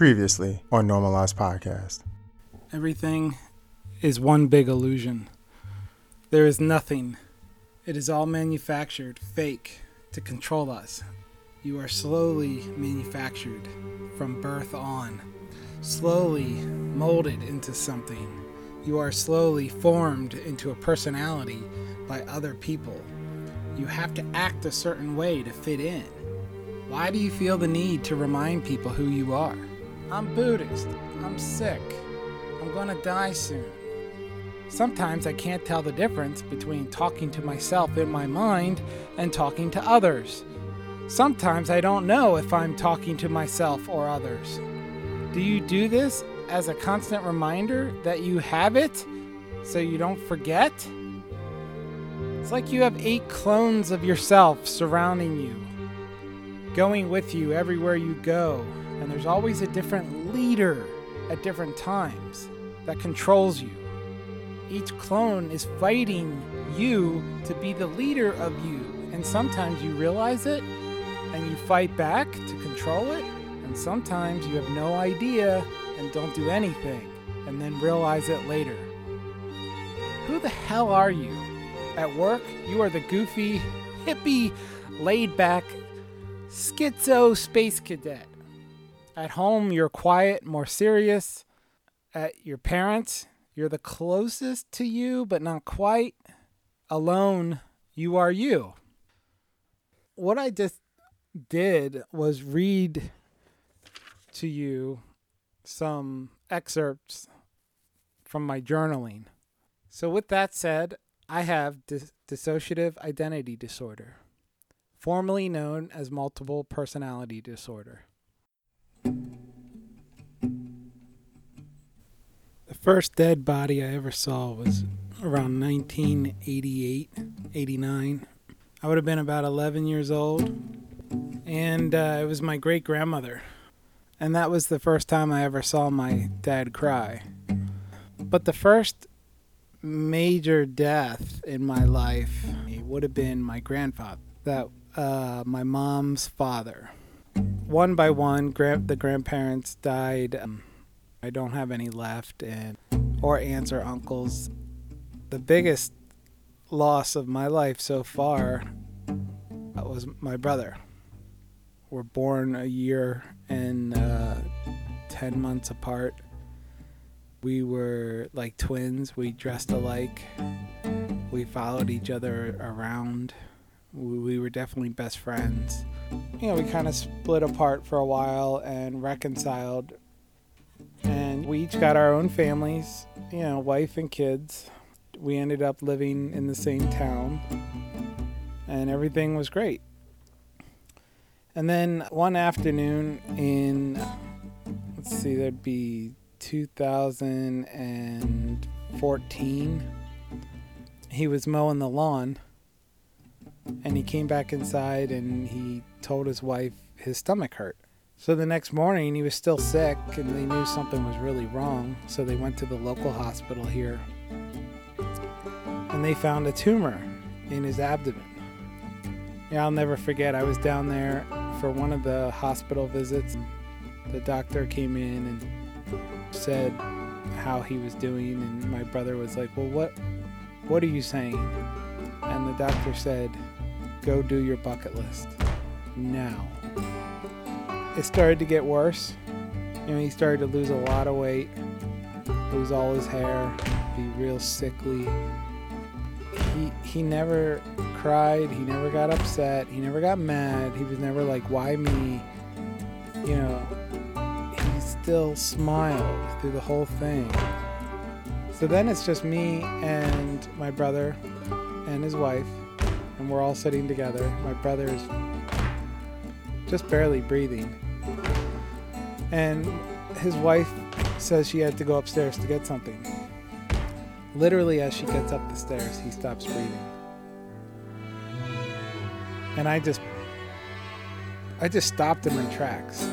Previously on Normalized Podcast. Everything is one big illusion. There is nothing. It is all manufactured, fake, to control us. You are slowly manufactured from birth on, slowly molded into something. You are slowly formed into a personality by other people. You have to act a certain way to fit in. Why do you feel the need to remind people who you are? I'm Buddhist. I'm sick. I'm gonna die soon. Sometimes I can't tell the difference between talking to myself in my mind and talking to others. Sometimes I don't know if I'm talking to myself or others. Do you do this as a constant reminder that you have it so you don't forget? It's like you have eight clones of yourself surrounding you, going with you everywhere you go there's always a different leader at different times that controls you. Each clone is fighting you to be the leader of you, and sometimes you realize it and you fight back to control it, and sometimes you have no idea and don't do anything and then realize it later. Who the hell are you? At work, you are the goofy, hippie, laid back, schizo space cadet. At home, you're quiet, more serious. At your parents, you're the closest to you, but not quite. Alone, you are you. What I just did was read to you some excerpts from my journaling. So, with that said, I have dis- dissociative identity disorder, formerly known as multiple personality disorder. The first dead body I ever saw was around 1988, 89. I would have been about 11 years old. And uh, it was my great grandmother. And that was the first time I ever saw my dad cry. But the first major death in my life would have been my grandfather, that uh, my mom's father one by one, grand, the grandparents died. Um, I don't have any left, and or aunts or uncles. The biggest loss of my life so far was my brother. We're born a year and uh, ten months apart. We were like twins. We dressed alike. We followed each other around. We were definitely best friends you know, we kind of split apart for a while and reconciled. And we each got our own families, you know, wife and kids. We ended up living in the same town, and everything was great. And then one afternoon in, let's see, there'd be 2014, he was mowing the lawn and he came back inside and he told his wife his stomach hurt. So the next morning he was still sick and they knew something was really wrong. So they went to the local hospital here and they found a tumor in his abdomen. Yeah, I'll never forget. I was down there for one of the hospital visits. The doctor came in and said how he was doing and my brother was like, "Well, what what are you saying?" And the doctor said, Go do your bucket list now. It started to get worse. You know, he started to lose a lot of weight, lose all his hair, be real sickly. He he never cried, he never got upset, he never got mad, he was never like, why me? You know, he still smiled through the whole thing. So then it's just me and my brother and his wife, and we're all sitting together. My brother's just barely breathing. And his wife says she had to go upstairs to get something. Literally, as she gets up the stairs, he stops breathing. And I just, I just stopped him in tracks.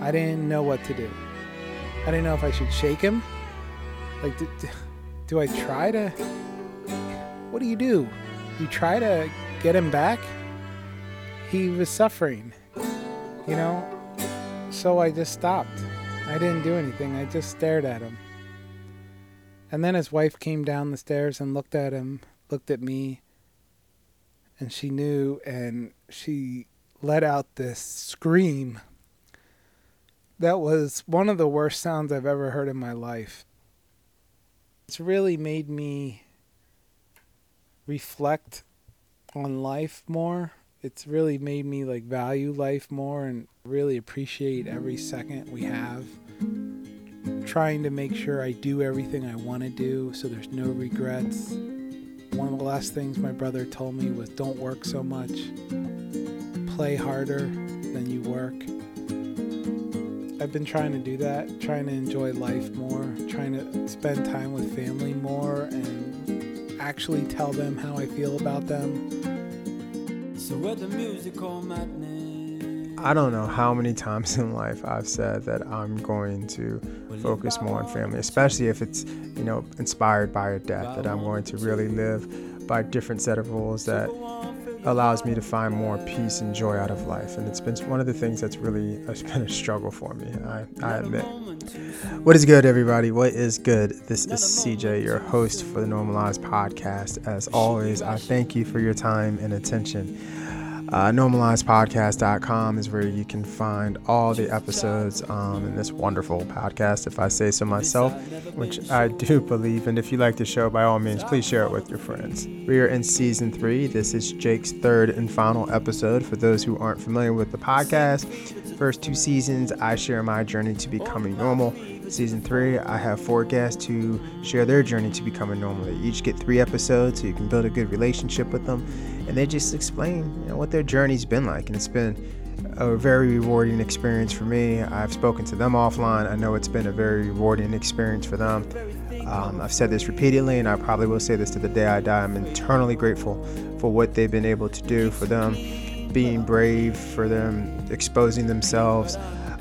I didn't know what to do. I didn't know if I should shake him. Like, do, do I try to what do you do? You try to get him back? He was suffering, you know? so I just stopped. I didn't do anything. I just stared at him. And then his wife came down the stairs and looked at him, looked at me, and she knew and she let out this scream that was one of the worst sounds I've ever heard in my life. It's really made me reflect on life more. It's really made me like value life more and really appreciate every second we have. Trying to make sure I do everything I want to do so there's no regrets. One of the last things my brother told me was don't work so much. Play harder than you work. I've been trying to do that, trying to enjoy life more, trying to spend time with family more and actually tell them how I feel about them. So the musical madness? I don't know how many times in life I've said that I'm going to focus more on family, especially if it's, you know, inspired by a death, that I'm going to really live by a different set of rules that allows me to find more peace and joy out of life. And it's been one of the things that's really been a struggle for me, I, I admit. What is good, everybody? What is good? This is CJ, your host for the Normalized Podcast. As always, I thank you for your time and attention. Uh, normalizedpodcast.com is where you can find all the episodes um, in this wonderful podcast, if I say so myself, which I do believe. And if you like the show, by all means, please share it with your friends. We are in season three. This is Jake's third and final episode. For those who aren't familiar with the podcast, first two seasons, I share my journey to becoming normal. Season three, I have four guests who share their journey to becoming normal. They each get three episodes so you can build a good relationship with them and they just explain you know, what their journey's been like. And it's been a very rewarding experience for me. I've spoken to them offline. I know it's been a very rewarding experience for them. Um, I've said this repeatedly, and I probably will say this to the day I die. I'm internally grateful for what they've been able to do, for them being brave, for them exposing themselves,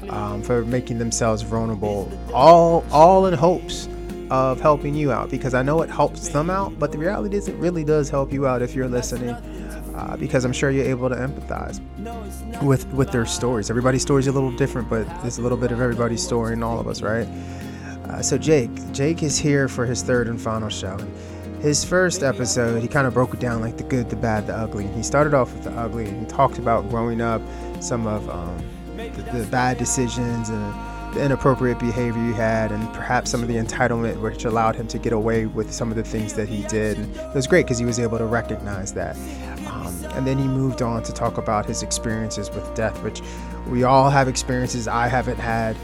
um, for making themselves vulnerable, all all in hopes of helping you out because I know it helps them out, but the reality is it really does help you out if you're listening uh, because I'm sure you're able to empathize with with their stories. Everybody's story is a little different, but there's a little bit of everybody's story in all of us, right? Uh, so Jake, Jake is here for his third and final show. And his first episode, he kind of broke it down like the good, the bad, the ugly. He started off with the ugly, and he talked about growing up, some of um, the, the bad decisions and the inappropriate behavior he had, and perhaps some of the entitlement, which allowed him to get away with some of the things that he did. And it was great because he was able to recognize that. And then he moved on to talk about his experiences with death, which we all have experiences. I haven't had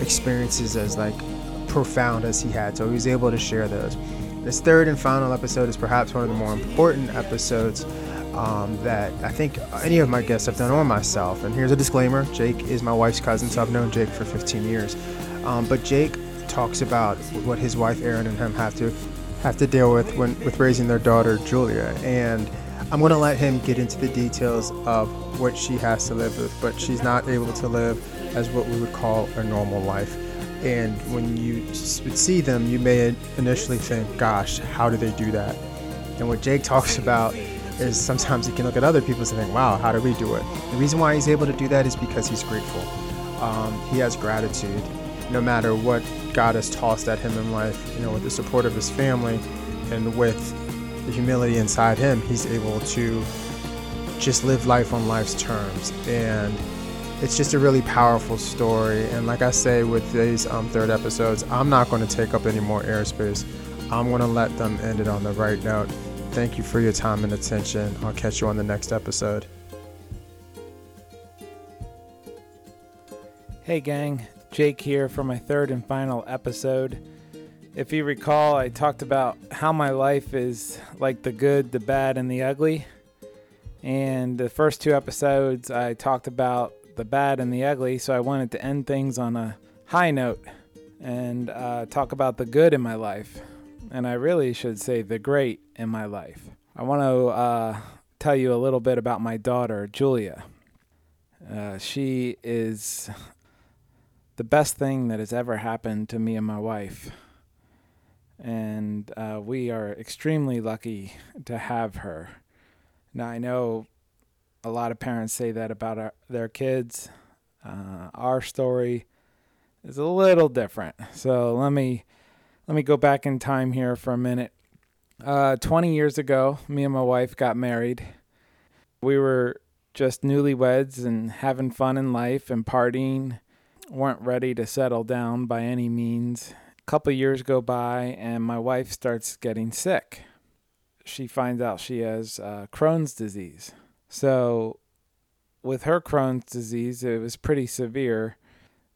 experiences as like profound as he had, so he was able to share those. This third and final episode is perhaps one of the more important episodes um, that I think any of my guests have done, or myself. And here's a disclaimer: Jake is my wife's cousin, so I've known Jake for 15 years. Um, but Jake talks about what his wife Erin and him have to have to deal with when with raising their daughter Julia, and I'm going to let him get into the details of what she has to live with, but she's not able to live as what we would call a normal life. And when you would see them, you may initially think, gosh, how do they do that? And what Jake talks about is sometimes he can look at other people and think, wow, how do we do it? The reason why he's able to do that is because he's grateful. Um, he has gratitude. No matter what God has tossed at him in life, you know, with the support of his family and with the humility inside him, he's able to just live life on life's terms. And it's just a really powerful story. And like I say with these um, third episodes, I'm not going to take up any more airspace. I'm going to let them end it on the right note. Thank you for your time and attention. I'll catch you on the next episode. Hey, gang. Jake here for my third and final episode. If you recall, I talked about how my life is like the good, the bad, and the ugly. And the first two episodes, I talked about the bad and the ugly, so I wanted to end things on a high note and uh, talk about the good in my life and I really should say the great in my life. I want to uh, tell you a little bit about my daughter, Julia. Uh, she is the best thing that has ever happened to me and my wife. And uh, we are extremely lucky to have her. Now, I know a lot of parents say that about our, their kids. Uh, our story is a little different. So let me let me go back in time here for a minute. Uh, 20 years ago, me and my wife got married. We were just newlyweds and having fun in life and partying. weren't ready to settle down by any means. Couple years go by, and my wife starts getting sick. She finds out she has uh, Crohn's disease. So, with her Crohn's disease, it was pretty severe.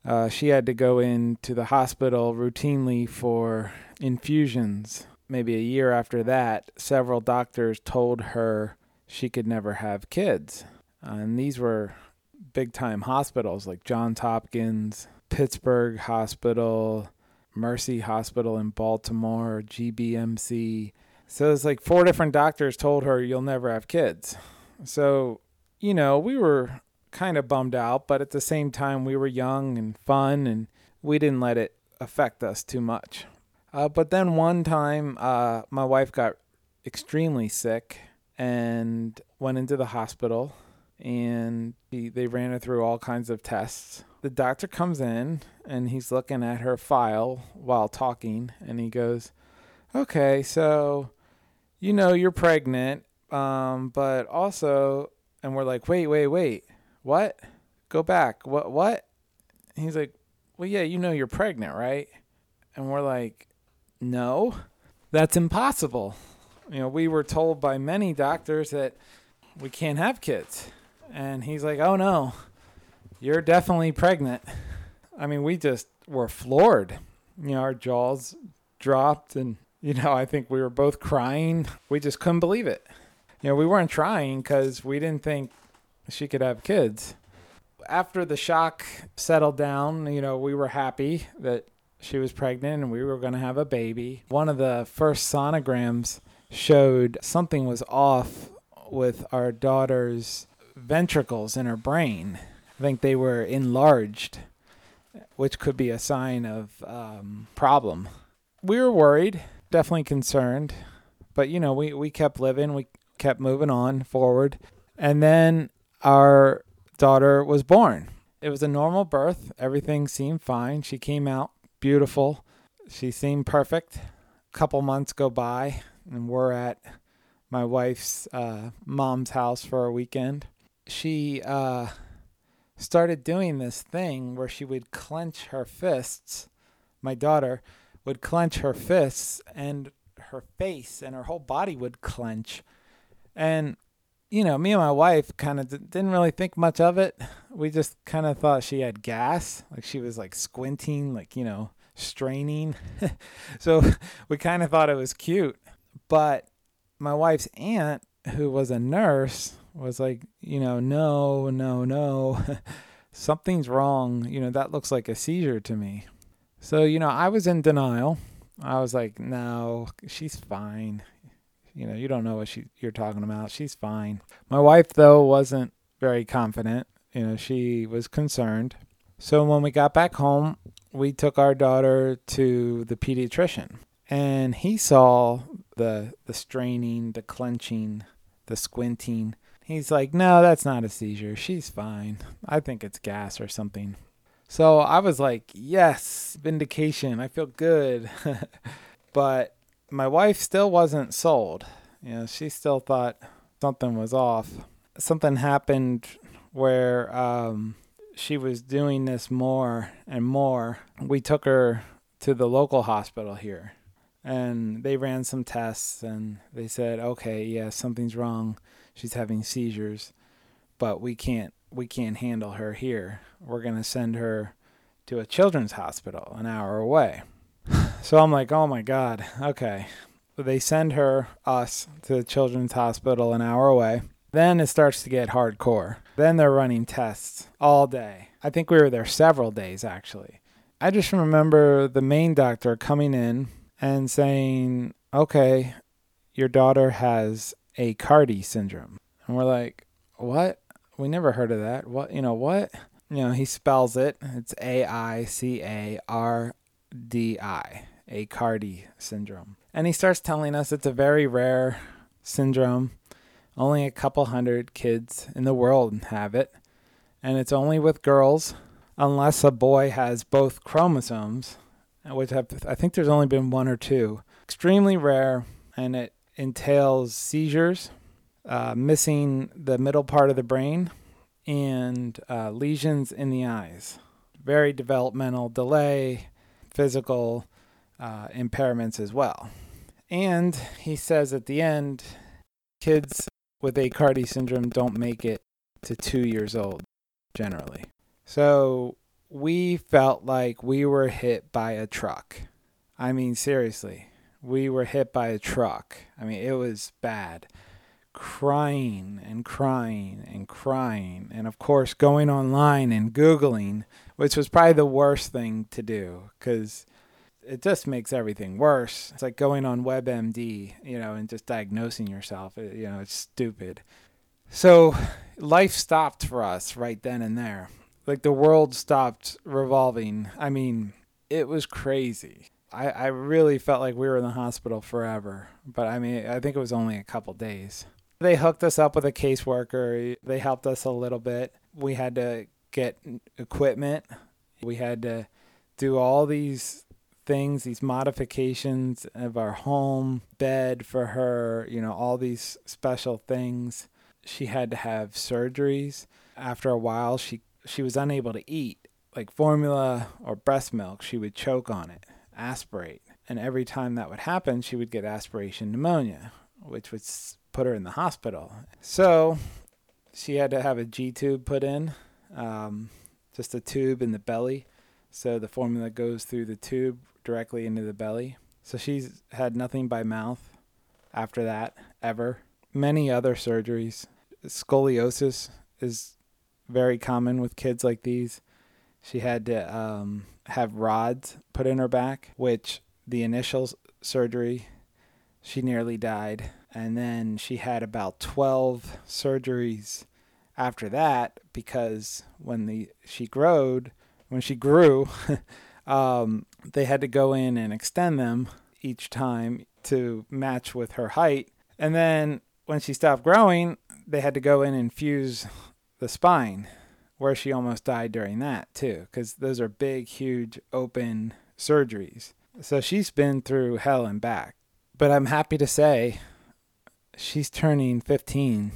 Uh, she had to go into the hospital routinely for infusions. Maybe a year after that, several doctors told her she could never have kids. Uh, and these were big time hospitals like Johns Hopkins, Pittsburgh Hospital, Mercy Hospital in Baltimore, GBMC. So it's like four different doctors told her you'll never have kids. So, you know, we were kind of bummed out, but at the same time, we were young and fun and we didn't let it affect us too much. Uh, but then one time, uh, my wife got extremely sick and went into the hospital and he, they ran her through all kinds of tests. The doctor comes in and he's looking at her file while talking, and he goes, "Okay, so you know you're pregnant, um, but also," and we're like, "Wait, wait, wait, what? Go back. What? What?" He's like, "Well, yeah, you know you're pregnant, right?" And we're like, "No, that's impossible." You know, we were told by many doctors that we can't have kids. And he's like, "Oh no, you're definitely pregnant." I mean, we just were floored. You know, our jaws dropped, and you know, I think we were both crying. We just couldn't believe it. You know, we weren't trying because we didn't think she could have kids. After the shock settled down, you know, we were happy that she was pregnant and we were going to have a baby. One of the first sonograms showed something was off with our daughter's ventricles in her brain. I think they were enlarged, which could be a sign of um, problem. We were worried, definitely concerned, but you know, we, we kept living, we kept moving on forward. And then our daughter was born. It was a normal birth. Everything seemed fine. She came out beautiful. She seemed perfect. A couple months go by, and we're at my wife's uh, mom's house for a weekend she uh, started doing this thing where she would clench her fists. My daughter would clench her fists, and her face and her whole body would clench. And, you know, me and my wife kind of d- didn't really think much of it. We just kind of thought she had gas, like she was like squinting, like, you know, straining. so we kind of thought it was cute. But my wife's aunt, who was a nurse, was like, you know, no, no, no, something's wrong. You know, that looks like a seizure to me. So, you know, I was in denial. I was like, no, she's fine. You know, you don't know what she you're talking about. She's fine. My wife though wasn't very confident. You know, she was concerned. So when we got back home, we took our daughter to the pediatrician and he saw the the straining, the clenching, the squinting He's like, no, that's not a seizure. She's fine. I think it's gas or something. So I was like, yes, vindication. I feel good. but my wife still wasn't sold. You know, she still thought something was off. Something happened where um, she was doing this more and more. We took her to the local hospital here and they ran some tests and they said, okay, yeah, something's wrong she's having seizures, but we can't we can't handle her here. We're gonna send her to a children's hospital an hour away. So I'm like, oh my god, okay. They send her us to the children's hospital an hour away. Then it starts to get hardcore. Then they're running tests all day. I think we were there several days actually. I just remember the main doctor coming in and saying, okay, your daughter has Aicardi syndrome. And we're like, what? We never heard of that. What, you know, what? You know, he spells it. It's A I C A R D I, Aicardi syndrome. And he starts telling us it's a very rare syndrome. Only a couple hundred kids in the world have it. and it's only with girls unless a boy has both chromosomes, which have, I think there's only been one or two. Extremely rare, and it entails seizures, uh, missing the middle part of the brain, and uh, lesions in the eyes. Very developmental delay, physical uh, impairments as well. And he says at the end, kids with Aicardi syndrome don't make it to two years old generally. So we felt like we were hit by a truck. I mean, seriously, we were hit by a truck. I mean, it was bad. Crying and crying and crying. And of course, going online and Googling, which was probably the worst thing to do because it just makes everything worse. It's like going on WebMD, you know, and just diagnosing yourself. It, you know, it's stupid. So life stopped for us right then and there. Like the world stopped revolving. I mean, it was crazy. I, I really felt like we were in the hospital forever. But I mean, I think it was only a couple days. They hooked us up with a caseworker. They helped us a little bit. We had to get equipment. We had to do all these things, these modifications of our home, bed for her, you know, all these special things. She had to have surgeries. After a while, she she was unable to eat, like formula or breast milk. She would choke on it, aspirate, and every time that would happen, she would get aspiration pneumonia, which would put her in the hospital. So she had to have a G tube put in, um, just a tube in the belly. So the formula goes through the tube directly into the belly. So she's had nothing by mouth after that, ever. Many other surgeries. Scoliosis is very common with kids like these. She had to um, have rods put in her back, which the initial surgery, she nearly died. And then she had about 12 surgeries after that because when the she growed, when she grew, um, they had to go in and extend them each time to match with her height. And then when she stopped growing, they had to go in and fuse the spine, where she almost died during that too, because those are big, huge, open surgeries. So she's been through hell and back. But I'm happy to say she's turning 15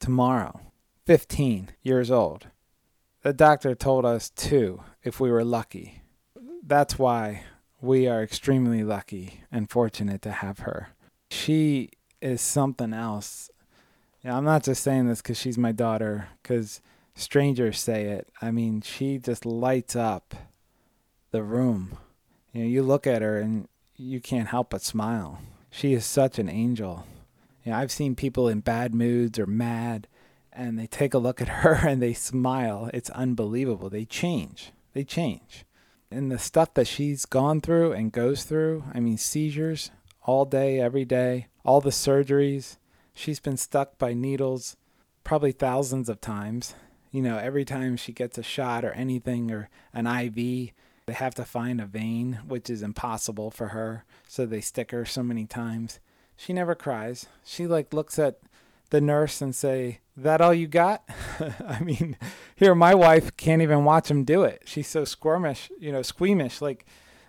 tomorrow. 15 years old. The doctor told us two if we were lucky that's why we are extremely lucky and fortunate to have her. She is something else. Yeah, I'm not just saying this because she's my daughter, because strangers say it. I mean, she just lights up the room. You know, you look at her and you can't help but smile. She is such an angel. You know, I've seen people in bad moods or mad, and they take a look at her and they smile. It's unbelievable. They change. They change and the stuff that she's gone through and goes through. I mean, seizures all day, every day, all the surgeries. She's been stuck by needles probably thousands of times. You know, every time she gets a shot or anything or an IV, they have to find a vein, which is impossible for her. So they stick her so many times. She never cries. She like looks at the nurse and say, "That all you got?" I mean, here my wife can't even watch him do it. She's so squirmish, you know, squeamish, like,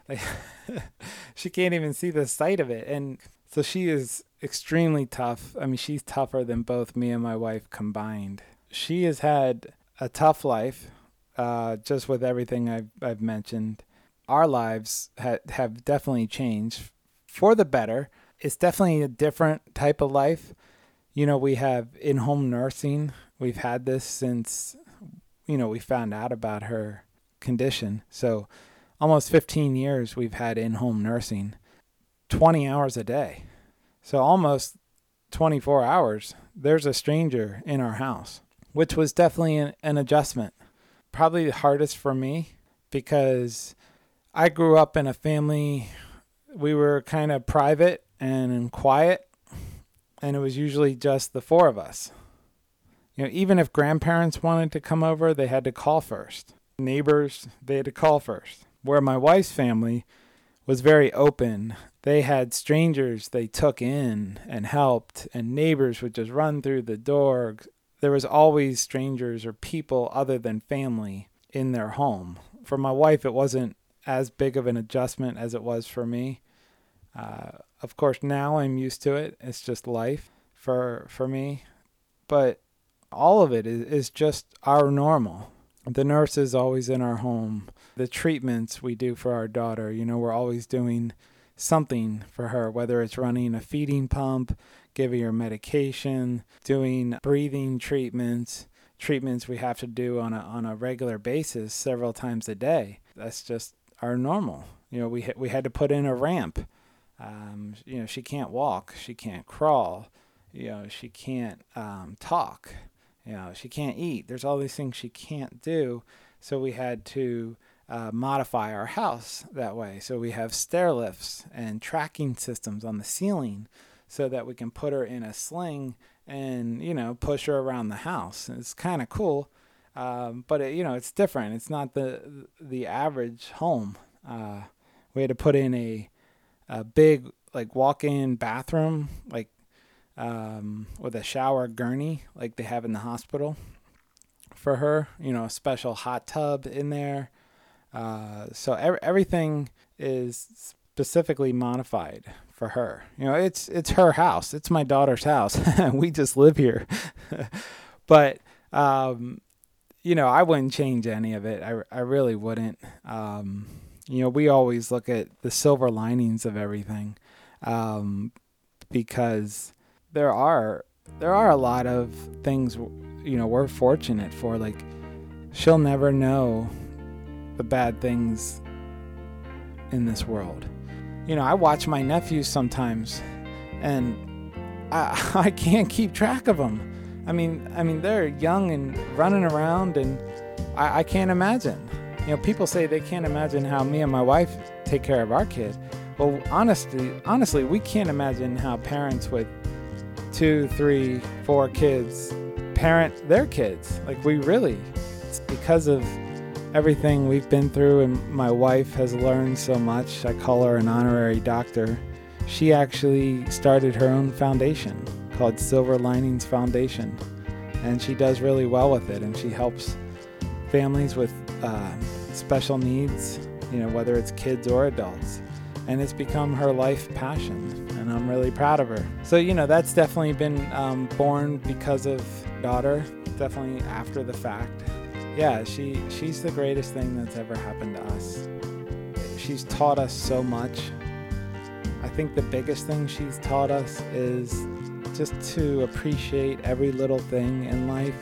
like she can't even see the sight of it. And so she is extremely tough. I mean, she's tougher than both me and my wife combined. She has had a tough life, uh, just with everything I've I've mentioned. Our lives ha- have definitely changed for the better. It's definitely a different type of life you know, we have in home nursing. We've had this since, you know, we found out about her condition. So almost 15 years we've had in home nursing, 20 hours a day. So almost 24 hours, there's a stranger in our house, which was definitely an, an adjustment. Probably the hardest for me because I grew up in a family, we were kind of private and quiet and it was usually just the four of us. You know, even if grandparents wanted to come over, they had to call first. Neighbors, they had to call first. Where my wife's family was very open. They had strangers they took in and helped, and neighbors would just run through the door. There was always strangers or people other than family in their home. For my wife, it wasn't as big of an adjustment as it was for me. Uh, of course, now I'm used to it. It's just life for for me. But all of it is, is just our normal. The nurse is always in our home. The treatments we do for our daughter, you know, we're always doing something for her, whether it's running a feeding pump, giving her medication, doing breathing treatments, treatments we have to do on a on a regular basis several times a day. That's just our normal. You know, we we had to put in a ramp. Um, you know, she can't walk, she can't crawl, you know, she can't um, talk, you know, she can't eat. There's all these things she can't do. So we had to uh, modify our house that way. So we have stair lifts and tracking systems on the ceiling so that we can put her in a sling and, you know, push her around the house. It's kind of cool. Um, but it, you know, it's different. It's not the the average home. Uh, we had to put in a a big like walk-in bathroom, like um, with a shower gurney, like they have in the hospital for her. You know, a special hot tub in there. Uh, so ev- everything is specifically modified for her. You know, it's it's her house. It's my daughter's house. we just live here. but um, you know, I wouldn't change any of it. I, I really wouldn't. Um, you know, we always look at the silver linings of everything um, because there are there are a lot of things you know we're fortunate for. Like she'll never know the bad things in this world. You know, I watch my nephews sometimes, and I I can't keep track of them I mean, I mean, they're young and running around, and I, I can't imagine. You know, people say they can't imagine how me and my wife take care of our kid. Well, honestly, honestly, we can't imagine how parents with two, three, four kids parent their kids. Like we really, it's because of everything we've been through, and my wife has learned so much. I call her an honorary doctor. She actually started her own foundation called Silver Linings Foundation. And she does really well with it, and she helps families with uh, special needs, you know, whether it's kids or adults. And it's become her life passion, and I'm really proud of her. So, you know, that's definitely been um, born because of daughter, definitely after the fact. Yeah, she she's the greatest thing that's ever happened to us. She's taught us so much. I think the biggest thing she's taught us is just to appreciate every little thing in life.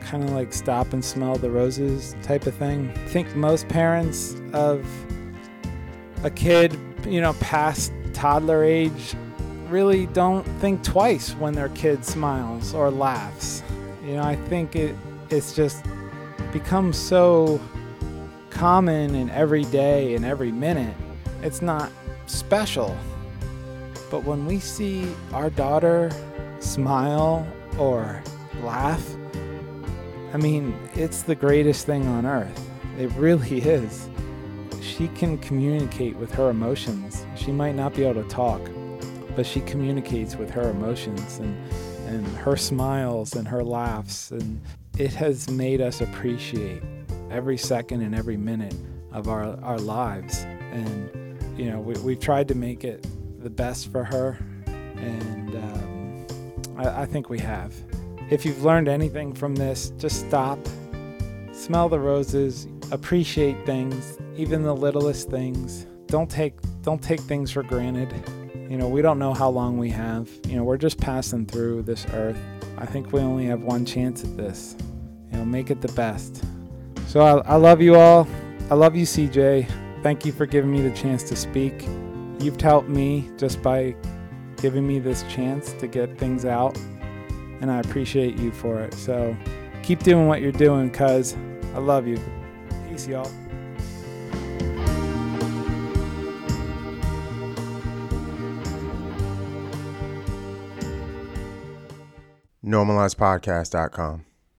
Kind of like stop and smell the roses type of thing. I think most parents of a kid, you know, past toddler age really don't think twice when their kid smiles or laughs. You know, I think it it's just become so common in every day and every minute. It's not special but when we see our daughter smile or laugh, I mean, it's the greatest thing on earth. It really is. She can communicate with her emotions. She might not be able to talk, but she communicates with her emotions and, and her smiles and her laughs. And it has made us appreciate every second and every minute of our, our lives. And, you know, we, we've tried to make it the best for her, and um, I, I think we have. If you've learned anything from this, just stop, smell the roses, appreciate things, even the littlest things. Don't take don't take things for granted. You know, we don't know how long we have. You know, we're just passing through this earth. I think we only have one chance at this. You know, make it the best. So I, I love you all. I love you, CJ. Thank you for giving me the chance to speak you've helped me just by giving me this chance to get things out, and I appreciate you for it. So keep doing what you're doing, cuz I love you. Peace, y'all. NormalizedPodcast.com.